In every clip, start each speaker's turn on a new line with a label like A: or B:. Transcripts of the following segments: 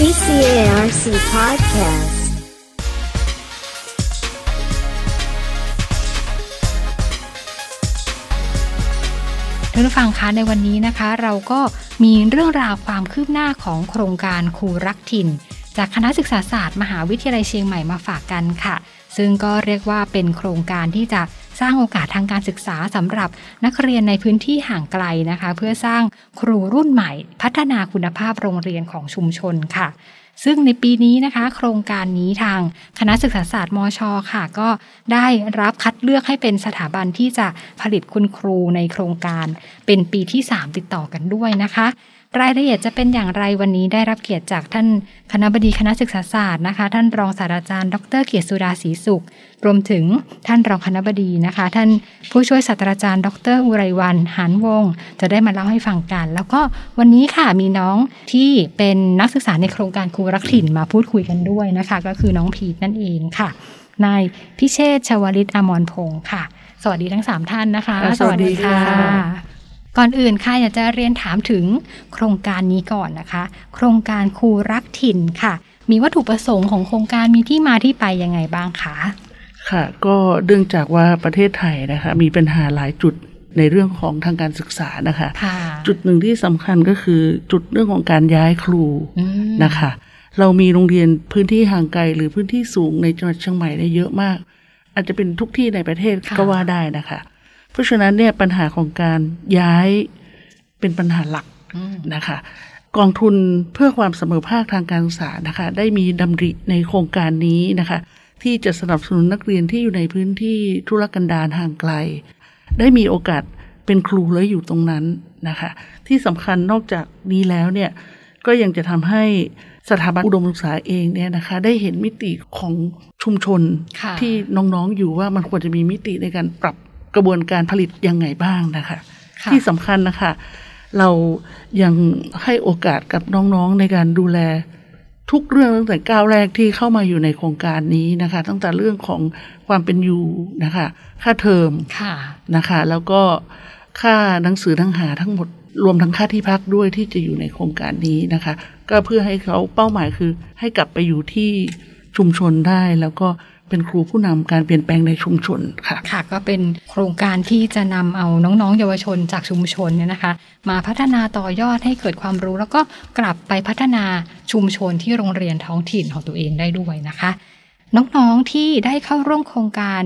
A: CCARC Podcast.
B: ท่านผู้ฟังคะในวันนี้นะคะ เราก็มีเรื่องราวความคืบหน้าของโครงการครูรักถิ่น จากคณะศึกษาศาสตร์ มหาวิทยาลัยเชียงใหม่มาฝากกันค่ะ ซึ่งก็เรียกว่าเป็นโครงการที่จะ สร้างโอกาสทางการศึกษาสำหรับนักเรียนในพื้นที่ห่างไกลนะคะ เพื่อสร้างครูรุ่นใหม่ พัฒนาคุณภาพโรงเรียนของชุมชนค่ะซึ่งในปีนี้นะคะ โครงการนี้ทางคณะศึกษาศาสตร์มชค่ะ ก็ได้รับคัดเลือกให้เป็นสถาบันที่จะผลิตคุณครูในโครงการ เป็นปีที่ 3 ติดต่อกันด้วยนะคะ รายละเอียดจะเป็นอย่างไรวันนี้ได้รับเกียรติจากท่านคณะบดีคณะศึกษาศาสตร์นะคะ ท่านรองศาสตราจารย์ ดรเกียรติสุดาศรีสุข รวมถึงท่านรองคณะบดีนะคะ ท่านผู้ช่วยศาสตราจารย์ ดรอุไรวันหานวงศ์จะได้มาเล่าให้ฟังกัน แล้วก็วันนี้ค่ะมีน้องที่เป็นนักศึกษาในโครงการครูรักถิ่นมาพูดคุยกันด้วยนะคะ ก็คือน้องพีทนั่นเองค่ะนายพิเชษชวลิตอมรพงศ์ค่ะ สวัสดีทั้งสามท่านนะคะ
C: สวัสดีค่ะ
B: ก่อนอื่นค่ะอยากจะเรียนถามถึงโครงการนี้ก่อนนะคะ โครงการครูรักถิ่นค่ะ มีวัตถุประสงค์ของโครงการมีที่มาที่ไปยังไงบ้างคะ
C: ค่ะ ก็เนื่องจากว่าประเทศไทยนะคะ มีปัญหาหลายจุดในเรื่องของทางการศึกษานะคะ
B: ค่ะ
C: จุดหนึ่งที่สำคัญก็คือจุดเรื่องของการย้ายครู
B: อืม
C: นะคะ เรามีโรงเรียนพื้นที่ห่างไกลหรือพื้นที่สูงในจังหวัดเชียงใหม่เนี่ยเยอะมาก อาจจะเป็นทุกที่ในประเทศ
B: ค่ะ
C: ก็ว่าได้นะคะ เพราะฉะนั้นเนี่ยปัญหาของการย้ายเป็นปัญหาหลัก
B: อืม
C: นะคะกองทุนเพื่อความเสมอภาคทางการศึกษานะคะได้มีดำริในโครงการนี้นะคะที่จะสนับสนุนนักเรียนที่อยู่ในพื้นที่ธุรกันดารห่างไกล ได้มีโอกาสเป็นครูแล้วอยู่ตรงนั้นนะคะที่สำคัญนอกจากนี้แล้วเนี่ยก็ยังจะทำให้สถาบันอุดมศึกษาเองเนี่ยนะคะได้เห็นมิติของชุมชน
B: ค่ะ
C: ที่น้องๆอยู่ว่ามันควรจะมีมิติในการปรับ กระบวนการผลิตยังไงบ้างนะคะ
B: ค่ะ
C: ที่สำคัญนะคะ เรายังให้โอกาสกับน้องๆในการดูแลทุกเรื่องตั้งแต่ก้าวแรกที่เข้ามาอยู่ในโครงการนี้นะคะ ตั้งแต่เรื่องของความเป็นอยู่นะคะ ค่าเทอม
B: ค่ะ
C: นะคะ แล้วก็ค่าหนังสือทั้งหาทั้งหมดรวมทั้งค่าที่พักด้วยที่จะอยู่ในโครงการนี้นะคะ ก็เพื่อให้เขาเป้าหมายคือให้กลับไปอยู่ที่ชุมชนได้แล้วก็ เป็นครูผู้นำการเปลี่ยนแปลงในชุมชนค่ะ
B: ค่ะ ก็เป็นโครงการที่จะนำเอาน้องๆ เยาวชนจากชุมชนเนี่ยนะคะ มาพัฒนาต่อยอดให้เกิดความรู้ แล้วก็กลับไปพัฒนาชุมชนที่โรงเรียนท้องถิ่นของตัวเองได้ด้วยนะคะ น้องๆที่ได้เข้าร่วมโครงการ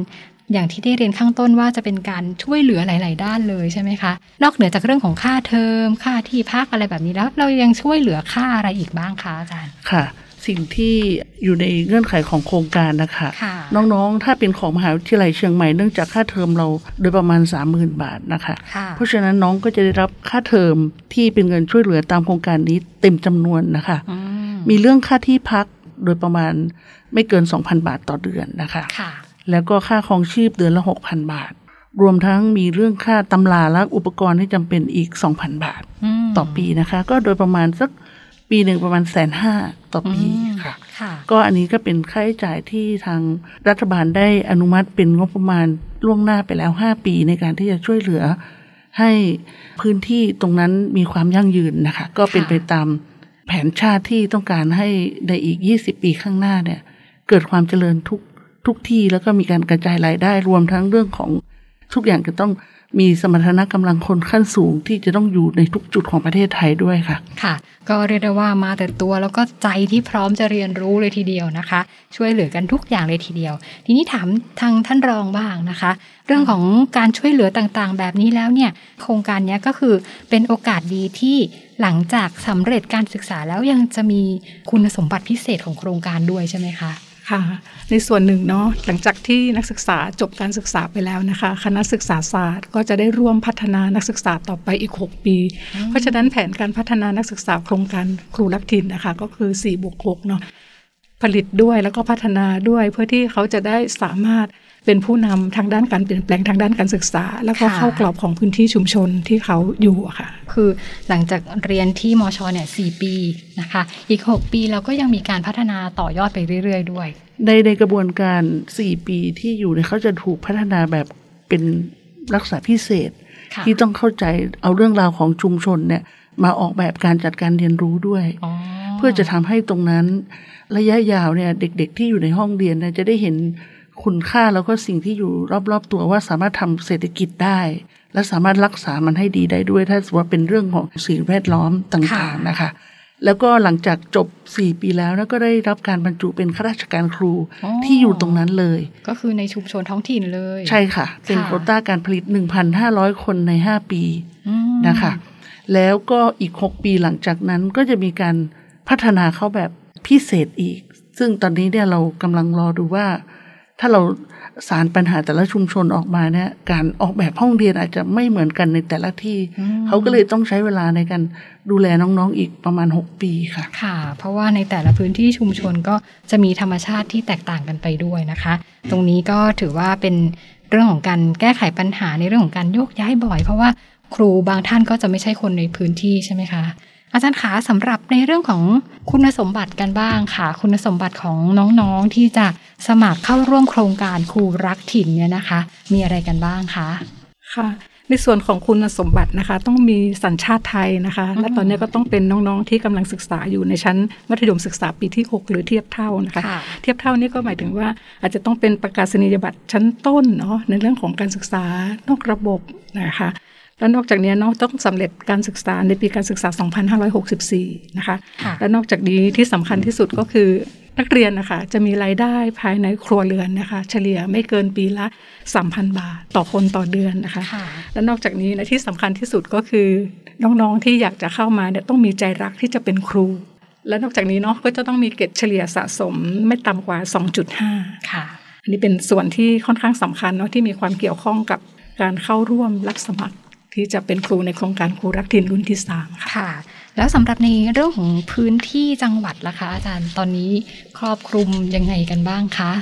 B: อย่างที่ได้เรียนข้างต้นว่าจะเป็นการช่วยเหลือหลาย ๆ ด้านเลยใช่ไหมคะ นอกเหนือจากเรื่องของค่าเทอม ค่าที่พักอะไรแบบนี้แล้ว เรายังช่วยเหลือค่าอะไรอีกบ้างคะอาจารย์
C: ค่ะ สิ่งที่อยู่ในเงื่อนไขของโครงการนะคะ
B: ค่ะ
C: น้องๆ ถ้าเป็นของมหาวิทยาลัยเชียงใหม่เนื่องจากค่าเทอมเราโดยประมาณ 30,000 บาทนะคะ
B: ค่ะ
C: เพราะฉะนั้นน้องก็จะได้รับค่าเทอมที่เป็นเงินช่วยเหลือตามโครงการนี้เต็มจำนวนนะคะ
B: อืม
C: มีเรื่องค่าที่พักโดยประมาณไม่เกิน 2,000 บาทต่อเดือนนะคะ
B: ค่ะ
C: แล้วก็ค่าครองชีพเดือนละ 6,000 บาท รวมทั้งมีเรื่องค่าตำราและอุปกรณ์ที่จำเป็นอีก 2,000 บาท
B: ม
C: ต่อปีนะคะ ก็โดยประมาณสัก ปีหนึ่งประมาณแสนห้าต่อปี
B: อืม
C: ค่ะ
B: ค่ะ
C: ก็อันนี้ก็เป็นค่าใช้จ่ายที่ทางรัฐบาลได้อนุมัติเป็นงบประมาณล่วงหน้าไปแล้ว5ปีในการที่จะช่วยเหลือ ให้พื้นที่ตรงนั้นมีความยั่งยืนนะคะ ก็เป็นไปตามแผนชาติที่ต้องการให้ในอีก20ปีข้างหน้าเนี่ย เกิดความเจริญทุกทุกที่แล้วก็มีการกระจายรายได้รวมทั้งเรื่องของทุกอย่างจะต้อง มีสมรรถนะกำลังคนขั้นสูงที่จะต้องอยู่ในทุกจุดของประเทศไทยด้วยค่ะ
B: ค่ะ ก็เรียกได้ว่ามาแต่ตัวแล้วก็ใจที่พร้อมจะเรียนรู้เลยทีเดียวนะคะ ช่วยเหลือกันทุกอย่างเลยทีเดียว ทีนี้ถามทางท่านรองบ้างนะคะ เรื่องของการช่วยเหลือต่างๆ แบบนี้แล้วเนี่ยโครงการนี้ก็คือเป็นโอกาสดีที่หลังจากสำเร็จการศึกษาแล้วยังจะมีคุณสมบัติพิเศษของโครงการด้วยใช่ไหมคะ
D: ค่ะในส่วนหนึ่งเนาะหลังจากที่นักศึกษาจบการศึกษาไปแล้วนะคะ คณะศึกษาศาสตร์ ก็จะได้ร่วมพัฒนานักศึกษาต่อไปอีก 6 ปี เพราะฉะนั้นแผนการพัฒนานักศึกษาโครงการครูรักถิ่นนะคะ ก็คือ4บวก6เนาะผลิตด้วยแล้วก็พัฒนาด้วยเพื่อที่เขาจะได้สามารถ เป็นผู้นำทางด้านการเปลี่ยนแปลงทางด้านการศึกษา แล้วก็
B: ค่ะ
D: เข้ากรอบของพื้นที่ชุมชนที่เขาอยู่อะค่ะ
B: คือหลังจากเรียนที่มชเนี่ยสปีนะคะ อีก 6 ปีเราก็ยังมีการพัฒนาต่อยอดไปเรื่อย ๆ ด้วย
C: ในในกระบวนการ 4 ปีที่อยู่เนี่ยเขาจะถูกพัฒนาแบบเป็นลักษณะพิเศษ
B: ค่ะ
C: ที่ต้องเข้าใจเอาเรื่องราวของชุมชนเนี่ยมาออกแบบการจัดการเรียนรู้ด้วย
B: อ๋อ
C: เพื่อจะทำให้ตรงนั้นระยะยาวเนี่ยเด็ก ๆ ที่อยู่ในห้องเรียนเนี่ยจะได้เห็น คุณค่าแล้วก็สิ่งที่อยู่รอบๆตัวว่าสามารถทำเศรษฐกิจได้ และสามารถรักษามันให้ดีได้ด้วย ถ้าสมมติว่าเป็นเรื่องของสิ่งแวดล้อมต่างๆนะคะ แล้วก็หลังจากจบ 4 ปีแล้วก็ได้รับการบรรจุเป็นข้าราชการครู
B: อ๋อ
C: ที่อยู่ตรงนั้นเลย
B: ก็คือในชุมชนท้องถิ่นเลย
C: ใช่ค่ะ เป็น
B: ค่ะ
C: โควต้าการผลิต 1,500 คนใน 5 ปี
B: อืม
C: นะคะแล้วก็อีก 6 ปีหลังจากนั้นก็จะมีการพัฒนาเขาแบบพิเศษอีก ซึ่งตอนนี้เนี่ยเรากำลังรอดูว่า ถ้าเราสารปัญหาแต่ละชุมชนออกมาเนี่ยการออกแบบห้องเรียนอาจจะไม่เหมือนกันในแต่ละที่
B: อืม
C: เขาก็เลยต้องใช้เวลาในการดูแลน้องๆอีกประมาณ 6 ปีค่ะ
B: ค่ะ เพราะว่าในแต่ละพื้นที่ชุมชนก็จะมีธรรมชาติที่แตกต่างกันไปด้วยนะคะ ตรงนี้ก็ถือว่าเป็นเรื่องของการแก้ไขปัญหาในเรื่องของการโยกย้ายบ่อย เพราะว่าครูบางท่านก็จะไม่ใช่คนในพื้นที่ใช่ไหมคะ อาจารย์ขาสำหรับในเรื่องของคุณสมบัติกันบ้างค่ะ คุณสมบัติของน้องๆที่จะสมัครเข้าร่วมโครงการครูรักถิ่นเนี่ยนะคะ มีอะไรกันบ้างคะ
D: ค่ะ ในส่วนของคุณสมบัตินะคะ ต้องมีสัญชาติไทยนะคะ และตอนนี้ก็ต้องเป็นน้องๆที่กำลังศึกษาอยู่ในชั้นมัธยมศึกษาปีที่ 6 หรือเทียบเท่านะคะ
B: ค่ะ
D: เทียบเท่านี้ก็หมายถึงว่าอาจจะต้องเป็นประกาศนียบัตรชั้นต้นเนาะในเรื่องของการศึกษานอกระบบนะคะ แล้วนอกจากนี้น้องต้องสำเร็จการศึกษาในปีการศึกษา 2564 นะคะ
B: ค่ะ
D: และนอกจากนี้ที่สำคัญที่สุดก็คือนักเรียนนะคะจะมีรายได้ภายในครัวเรือนนะคะ เฉลี่ยไม่เกินปีละ 3,000 บาทต่อคนต่อเดือนนะคะ
B: ค่ะ
D: และนอกจากนี้นะที่สำคัญที่สุดก็คือน้องๆที่อยากจะเข้ามาเนี่ยต้องมีใจรักที่จะเป็นครู และนอกจากนี้เนาะก็จะต้องมีเกรดเฉลี่ยสะสมไม่ต่ำกว่า 2.5
B: ค่ะ
D: อันนี้เป็นส่วนที่ค่อนข้างสำคัญเนาะที่มีความเกี่ยวข้องกับการเข้าร่วมรับสมัคร ที่จะเป็นครูในโครงการครูรักถิ่นรุ่นที่สามค่ะ
B: ค่ะ แล้วสำหรับในเรื่องของพื้นที่จังหวัดล่ะคะ อาจารย์ตอนนี้ครอบคลุมยังไงกันบ้างคะ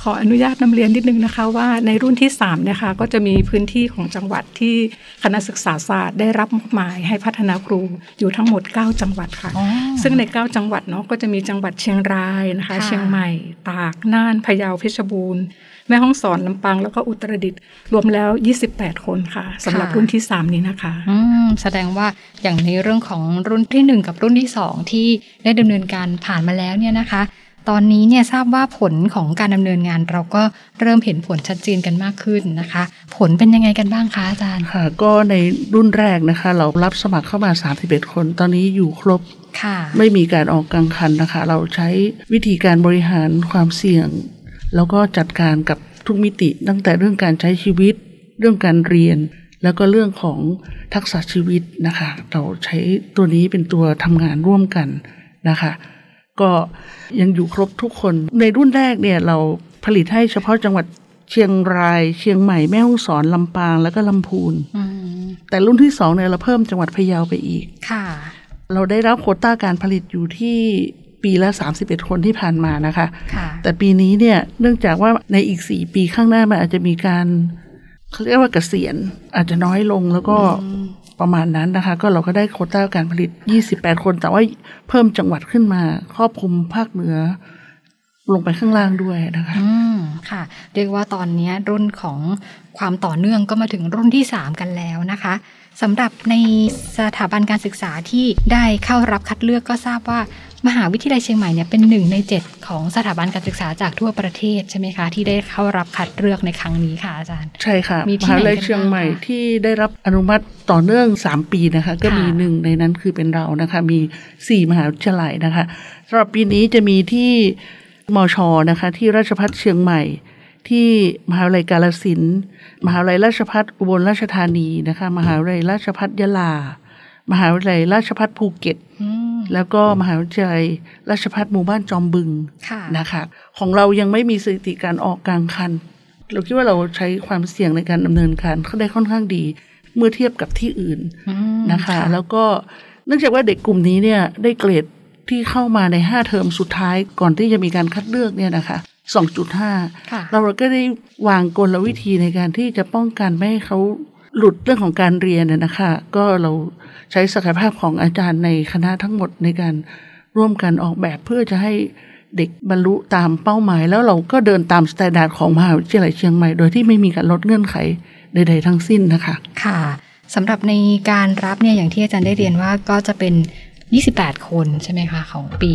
D: ขออนุญาตนำเรียนนิดนึงนะคะว่าในรุ่นที่3เนี่ยค่ะก็จะมีพื้นที่ของจังหวัดที่คณะศึกษาศาสตร์ได้รับมอบหมายให้พัฒนาครูอยู่ทั้งหมด 9 จังหวัดค่ะ
B: อ๋อ
D: ซึ่งใน 9 จังหวัดเนาะก็จะมีจังหวัดเชียงรายนะคะ
B: ค่ะ
D: เชียงใหม่ ตากน่านพะเยาเพชรบูรณ์แม่ฮ่องสอนลำปางแล้วก็อุตรดิตถ์รวมแล้ว 28 คนค่ะสำหรับรุ่นที่ 3 นี้นะคะ
B: อืมแสดงว่าอย่างในเรื่องของรุ่นที่หนึ่งกับรุ่นที่สองที่ได้ดำเนินการผ่านมาแล้วเนี่ยนะคะ ตอนนี้เนี่ยทราบว่าผลของการดำเนินงาน เราก็เริ่มเห็นผลชัดเจนกันมากขึ้นนะคะ ผลเป็นยังไงกันบ้างคะอาจารย์
C: ค่ะก็ในรุ่นแรกนะคะ เรารับสมัครเข้ามา 31 คน ตอนนี้อยู่ครบ
B: ค่ะ
C: ไม่มีการออกกลางคันนะคะ เราใช้วิธีการบริหารความเสี่ยง แล้วก็จัดการกับทุกมิติ ตั้งแต่เรื่องการใช้ชีวิต เรื่องการเรียน แล้วก็เรื่องของทักษะชีวิตนะคะ เราใช้ตัวนี้เป็นตัวทำงานร่วมกันนะคะ ก็ยังอยู่ครบทุกคน ในรุ่นแรกเนี่ยเราผลิตให้เฉพาะจังหวัดเชียงราย เชียงใหม่แม่ฮ่องสอนลำปางแล้วก็ลำพูน
B: อืม
C: แต่รุ่นที่สองเนี่ยเราเพิ่มจังหวัดพะเยาไปอีก
B: ค่ะ
C: เราได้รับโควต้าการผลิตอยู่ที่ปีละ 31 คนที่ผ่านมานะคะ
B: ค่ะ
C: แต่ปีนี้เนี่ยเนื่องจากว่าในอีก 4 ปีข้างหน้ามันอาจจะมีการเขาเรียกว่าเกษียณอาจจะน้อยลงแล้วก็ ประมาณนั้นนะคะ ก็เราก็ได้โคต้าการผลิต 28 คน แต่ว่าเพิ่มจังหวัดขึ้นมา ครอบคลุมภาคเหนือลงไปข้างล่างด้วยนะคะ
B: อืมค่ะ เรียกว่าตอนนี้รุ่นของความต่อเนื่องก็มาถึงรุ่นที่ 3 กันแล้วนะคะ สำหรับในสถาบันการศึกษาที่ได้เข้ารับคัดเลือกก็ทราบว่า มหาวิทยาลัยเชียงใหม่เนี่ยเป็นหนึ่งใน 7 ของสถาบันการศึกษาจากทั่วประเทศใช่ไหมคะ ที่ได้เข้ารับคัดเลือกในครั้งนี้ค่ะอาจารย์
C: ใช่ค่ะ
B: มี
C: ม
B: หา
C: วิทยาลัยเชียงใหม่ที่ได้รับอนุมัติต่อเนื่อง 3 ปีนะคะ ก็มีหนึ่งในนั้นคือเป็นเรานะคะ มี 4 มหาวิทยาลัยนะคะสำหรับปีนี้จะมีที่มอชนะคะ ที่ราชภัฏเชียงใหม่ ที่มหาวิทยาลัยกาลสินธุ์มหาวิทยาลัยราชภัฏอุบลราชธานีนะคะมหาวิทยาลัยราชภัฏยะลา มหาวิทยาลัยราชภัฏภูเก็ต
B: อืม
C: แล้วก็มหาวิทยาลัยราชภัฏหมู่บ้านจอมบึง
B: ค่ะ
C: นะคะของเรายังไม่มีสถิติการออกกลางคัน เราคิดว่าเราใช้ความเสี่ยงในการดำเนินการเขาได้ค่อนข้างดี เมื่อเทียบกับที่อื่น
B: อืม
C: นะคะ แล้วก็เนื่องจากว่าเด็กกลุ่มนี้เนี่ยได้เกรดที่เข้ามาในห้าเทอมสุดท้ายก่อนที่จะมีการคัดเลือกเนี่ยนะคะ 2.5
B: ค่ะ
C: เราก็ได้วางกลวิธีในการที่จะป้องกันไม่ให้เขาหลุดเรื่องของการเรียนน่ะนะคะ ก็เราใช้ศักยภาพของอาจารย์ในคณะทั้งหมดในการร่วมกันออกแบบเพื่อจะให้เด็กบรรลุตามเป้าหมาย แล้วเราก็เดินตาม standard ของมหาวิทยาลัยเชียงใหม่ โดยที่ไม่มีการลดเงื่อนไขใด ๆ ทั้งสิ้นนะคะ
B: ค่ะสำหรับในการรับเนี่ยอย่างที่อาจารย์ได้เรียนว่าก็จะเป็น 28 คนใช่ไหมคะของปี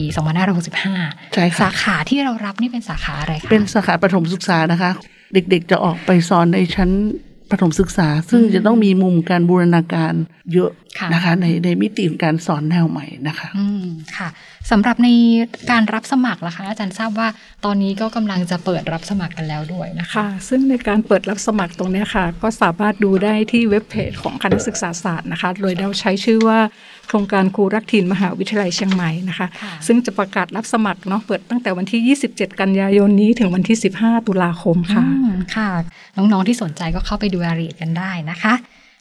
B: 2565
C: ใช่ค่ะ
B: สาขาที่เรารับนี่เป็นสาขาอะไรคะ
C: เป็นสาขาประถมศึกษานะคะ เด็กๆจะออกไปสอนในชั้นประถมศึกษา ซึ่งจะต้องมีมุมการบูรณาการเยอะ
B: ค่ะ
C: นะคะ ในในมิติของการสอนแนวใหม่นะคะ
B: อืมค่ะสำหรับในการรับสมัครล่ะคะ อาจารย์ทราบว่าตอนนี้ก็กำลังจะเปิดรับสมัครกันแล้วด้วยนะคะ
D: ค่ะซึ่งในการเปิดรับสมัครตรงเนี้ยค่ะ ก็สามารถดูได้ที่เว็บเพจของคณะศึกษาศาสตร์นะคะ โดยเราใช้ชื่อว่า โครงการครูรักถิ่นมหาวิทยาลัยเชียงใหม่นะคะ
B: ค่ะ
D: ซึ่งจะประกาศรับสมัครเนาะเปิดตั้งแต่วันที่ 27 กันยายนนี้ถึงวันที่ 15 ตุลาคมค่ะ
B: อืมค่ะ น้องๆที่สนใจก็เข้าไปดูรายละเอียดกันได้นะคะ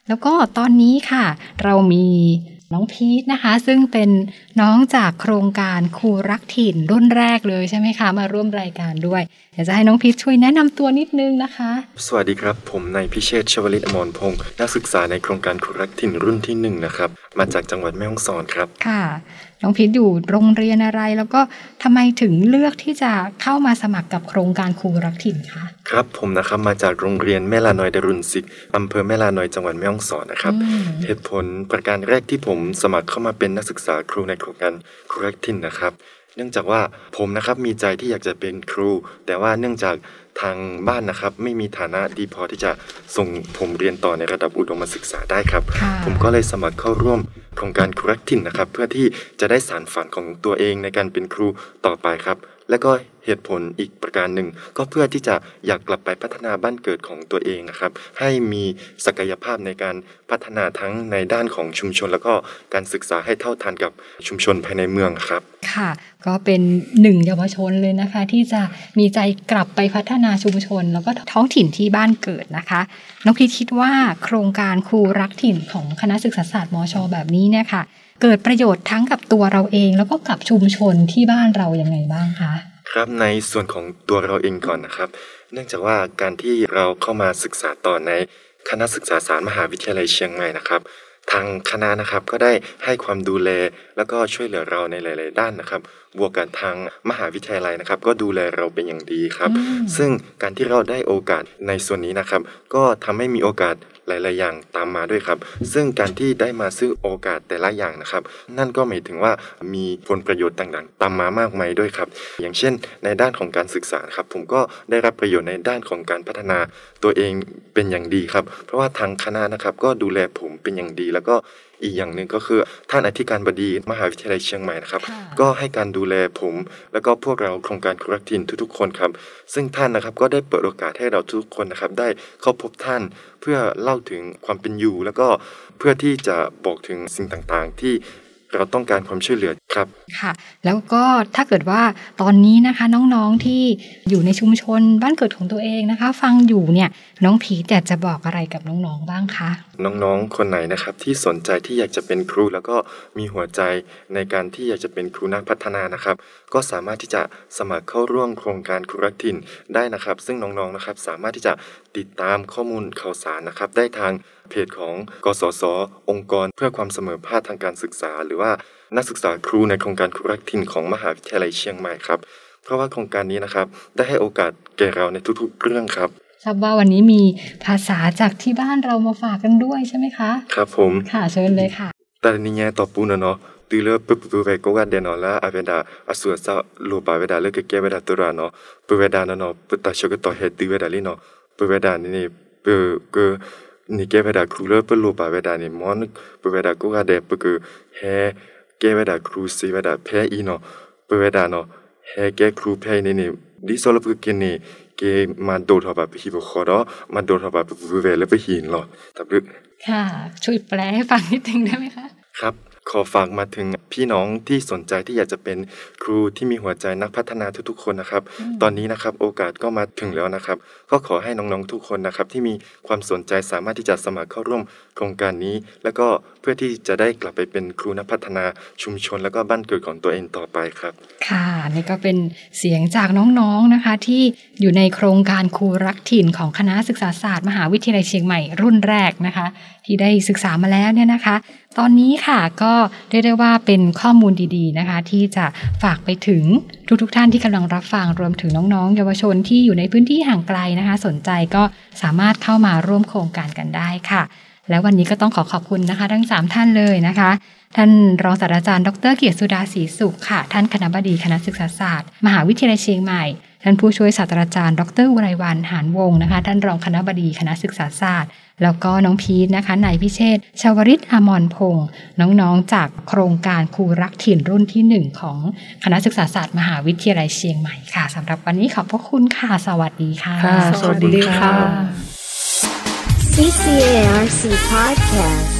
B: แล้วก็ตอนนี้ค่ะ เรามี น้องพีทนะคะ ซึ่งเป็นน้องจากโครงการครูรักถิ่นรุ่นแรกเลยใช่ไหมคะ มาร่วมรายการด้วยเดี๋ยวจะให้น้องพีทช่วยแนะนำตัวนิดนึงนะคะ
A: สวัสดีครับ ผมนายพิเชษฐ์ชวลิตอมรพงศ์นักศึกษาในโครงการครูรักถิ่นรุ่นที่หนึ่งนะครับมาจากจังหวัดแม่ฮ่องสอนครับ
B: ค่ะ น้องพีทอยู่โรงเรียนอะไร แล้วก็ทำไมถึงเลือกที่จะเข้ามาสมัครกับโครงการครูรักถิ่นคะ
A: ครับผมนะครับมาจากโรงเรียนแม่ลานอยดรุนศิษย์อำเภอแม่ลานอยจังหวัดแม่ฮ่องสอนนะครับ
B: อืม
A: เหตุผลประการแรกที่ผมสมัครเข้ามาเป็นนักศึกษาครูในโครงการครูรักถิ่นนะครับ เนื่องจากว่าผมนะครับมีใจที่อยากจะเป็นครู แต่ว่าเนื่องจาก ทางบ้านนะครับ ไม่มีฐานะดีพอที่จะส่งผมเรียนต่อในระดับอุดมศึกษาได้ครับ
B: ค่ะ
A: ผมก็เลยสมัครเข้าร่วมโครงการครูรักถิ่นนะครับ เพื่อที่จะได้สานฝันของตัวเองในการเป็นครูต่อไปครับ และก็เหตุผลอีกประการหนึ่ง ก็เพื่อที่จะอยากกลับไปพัฒนาบ้านเกิดของตัวเองนะครับ ให้มีศักยภาพในการพัฒนาทั้งในด้านของชุมชน แล้วก็การศึกษาให้เท่าทันกับชุมชนภายในเมืองครับ
B: ค่ะ ก็เป็นหนึ่งเยาวชนเลยนะคะ ที่จะมีใจกลับไปพัฒนาชุมชน แล้วก็ท้องถิ่นที่บ้านเกิดนะคะน้องพีทคิดว่าโครงการครูรักถิ่นของคณะศึกษาศาสตร์มช แบบนี้เนี่ยค่ะ เกิดประโยชน์ทั้งกับตัวเราเอง แล้วก็กับชุมชนที่บ้านเรายังไงบ้างคะ
A: ครับในส่วนของตัวเราเองก่อนนะครับ เนื่องจากว่าการที่เราเข้ามาศึกษาต่อในคณะศึกษาศาสตร์มหาวิทยาลัยเชียงใหม่นะครับ ทางคณะนะครับก็ได้ให้ความดูแลแล้วก็ช่วยเหลือเราในหลาย ๆ ด้านนะครับบวกกับทางมหาวิทยาลัยนะครับ ก็ดูแลเราเป็นอย่างดีครับ
B: อืม
A: ซึ่งการที่เราได้โอกาสในส่วนนี้นะครับ ก็ทำให้มีโอกาส หลาย ๆ อย่างตามมาด้วยครับ ซึ่งการที่ได้มาซื้อโอกาสแต่ละอย่างนะครับ นั่นก็หมายถึงว่ามีผลประโยชน์ต่าง ๆ ตามมามากมายด้วยครับ อย่างเช่น ในด้านของการศึกษาครับ ผมก็ได้รับประโยชน์ในด้านของการพัฒนาตัวเองเป็นอย่างดีครับ เพราะว่าทางคณะนะครับก็ดูแลผมเป็นอย่างดีแล้วก็ อีกอย่างหนึ่งก็คือท่านอธิการบดีมหาวิทยาลัยเชียงใหม่นะครับ
B: ค่ะ
A: ก็ให้การดูแลผม แล้วก็พวกเราโครงการครูรักถิ่นทุกๆคนครับ ซึ่งท่านนะครับก็ได้เปิดโอกาสให้เราทุกคนนะครับ ได้เข้าพบท่านเพื่อเล่าถึงความเป็นอยู่ แล้วก็เพื่อที่จะบอกถึงสิ่งต่างๆ ที่เราต้องการความช่วยเหลือ ครับ
B: ค่ะ แล้วก็ถ้าเกิดว่าตอนนี้นะคะน้องๆที่อยู่ในชุมชนบ้านเกิดของตัวเองนะคะ ฟังอยู่เนี่ยน้องพีทอยากจะบอกอะไรกับน้องๆบ้างคะ
A: น้องๆคนไหนนะครับที่สนใจที่อยากจะเป็นครู แล้วก็มีหัวใจในการที่อยากจะเป็นครูนักพัฒนานะครับ ก็สามารถที่จะสมัครเข้าร่วมโครงการครูรักถิ่นได้นะครับ ซึ่งน้องๆนะครับสามารถที่จะติดตามข้อมูลข่าวสารนะครับ ได้ทางเพจของกสศองค์กร เพื่อความเสมอภาคทางการศึกษา หรือว่า นักศึกษาครูในโครงการครูรักถิ่นของมหาวิทยาลัยเชียงใหม่ครับ เพราะว่าโครงการนี้นะครับได้ให้โอกาสแก่เราในทุกๆ เรื่องครับ
B: ทราบว่าวันนี้มีภาษาจากที่บ้านเรามาฝากกันด้วยใช่ไหมคะ
A: ครับผม
B: ค่ะเชิญเลยค่ะ
A: แต่นี่ไงต่อปูนะเนาะตือเลปปปเวโกกาเดนอละอเวดาอสุสะโลบาเวดาเลกเกเวดาตุราเนาะปเวดานะเนาะปตาชกตอเฮตือเวดาลิเนาะปเวดานี่นี่เปเกนี่เกเวดาครูเลปโลบาเวดานี่มอนปเวดาโกกาเดปเกเฮ เกเวดาครูซีเวดาเพอีเนาะปเวดาเนาะเฮเกครูเพนี่นี่ดิโซลปกินี่เกมาโดทอบาฮิบขอดอมาโดทอบาปเวเลปหินเนาะตับลึก
B: ค่ะ ช่วยแปลให้ฟังนิดนึงได้ไหมคะ
A: ครับ ขอฝากมาถึงพี่น้องที่สนใจที่อยากจะเป็นครูที่มีหัวใจนักพัฒนาทุกๆคนนะครับ ตอนนี้นะครับโอกาสก็มาถึงแล้วนะครับ ก็ขอให้น้องๆทุกคนนะครับ ที่มีความสนใจสามารถที่จะสมัครเข้าร่วมโครงการนี้ แล้วก็เพื่อที่จะได้กลับไปเป็นครูนักพัฒนาชุมชน แล้วก็บ้านเกิดของตัวเองต่อไปครับ
B: ค่ะนี่ก็เป็นเสียงจากน้องๆนะคะ ที่อยู่ในโครงการครูรักถิ่นของคณะศึกษาศาสตร์ มหาวิทยาลัยเชียงใหม่รุ่นแรกนะคะ ที่ได้ศึกษามาแล้วเนี่ยนะคะตอนนี้ค่ะก็เรียกได้ว่าเป็นข้อมูลดีๆนะคะ ที่จะฝากไปถึงทุกๆทท่านที่กำลังรับฟังรวมถึงน้องๆ เยาวชนที่อยู่ในพื้นที่ห่างไกลนะคะ สนใจก็สามารถเข้ามาร่วมโครงการกันได้ค่ะ และวันนี้ก็ต้องขอขอบคุณนะคะ ทั้ง 3 ท่านเลยนะคะ ท่านรองศาสตราจารย์ดรเกียรติสุดาศรีสุขค่ะ ท่านคณบดีคณะศึกษาศาสตร์ มหาวิทยาลัยเชียงใหม่ ท่านผู้ช่วยศาสตราจารย์ ดรอุไรวันหานวงศ์นะคะ ท่านรองคณบดีคณะศึกษาศาสตร์ แล้วก็น้องพีทนะคะนายพิเชษชาวริตอมรพงศ์น้องๆ จากโครงการครูรักถิ่นรุ่นที่หนึ่งของคณะศึกษาศาสตร์มหาวิทยาลัยเชียงใหม่ค่ะสำหรับวันนี้ขอบพระคุณค่ะ สวัสดีค่ะ
C: ค่ะสวัสดีค่ะ
D: ค่ะ
E: CCARC Podcast.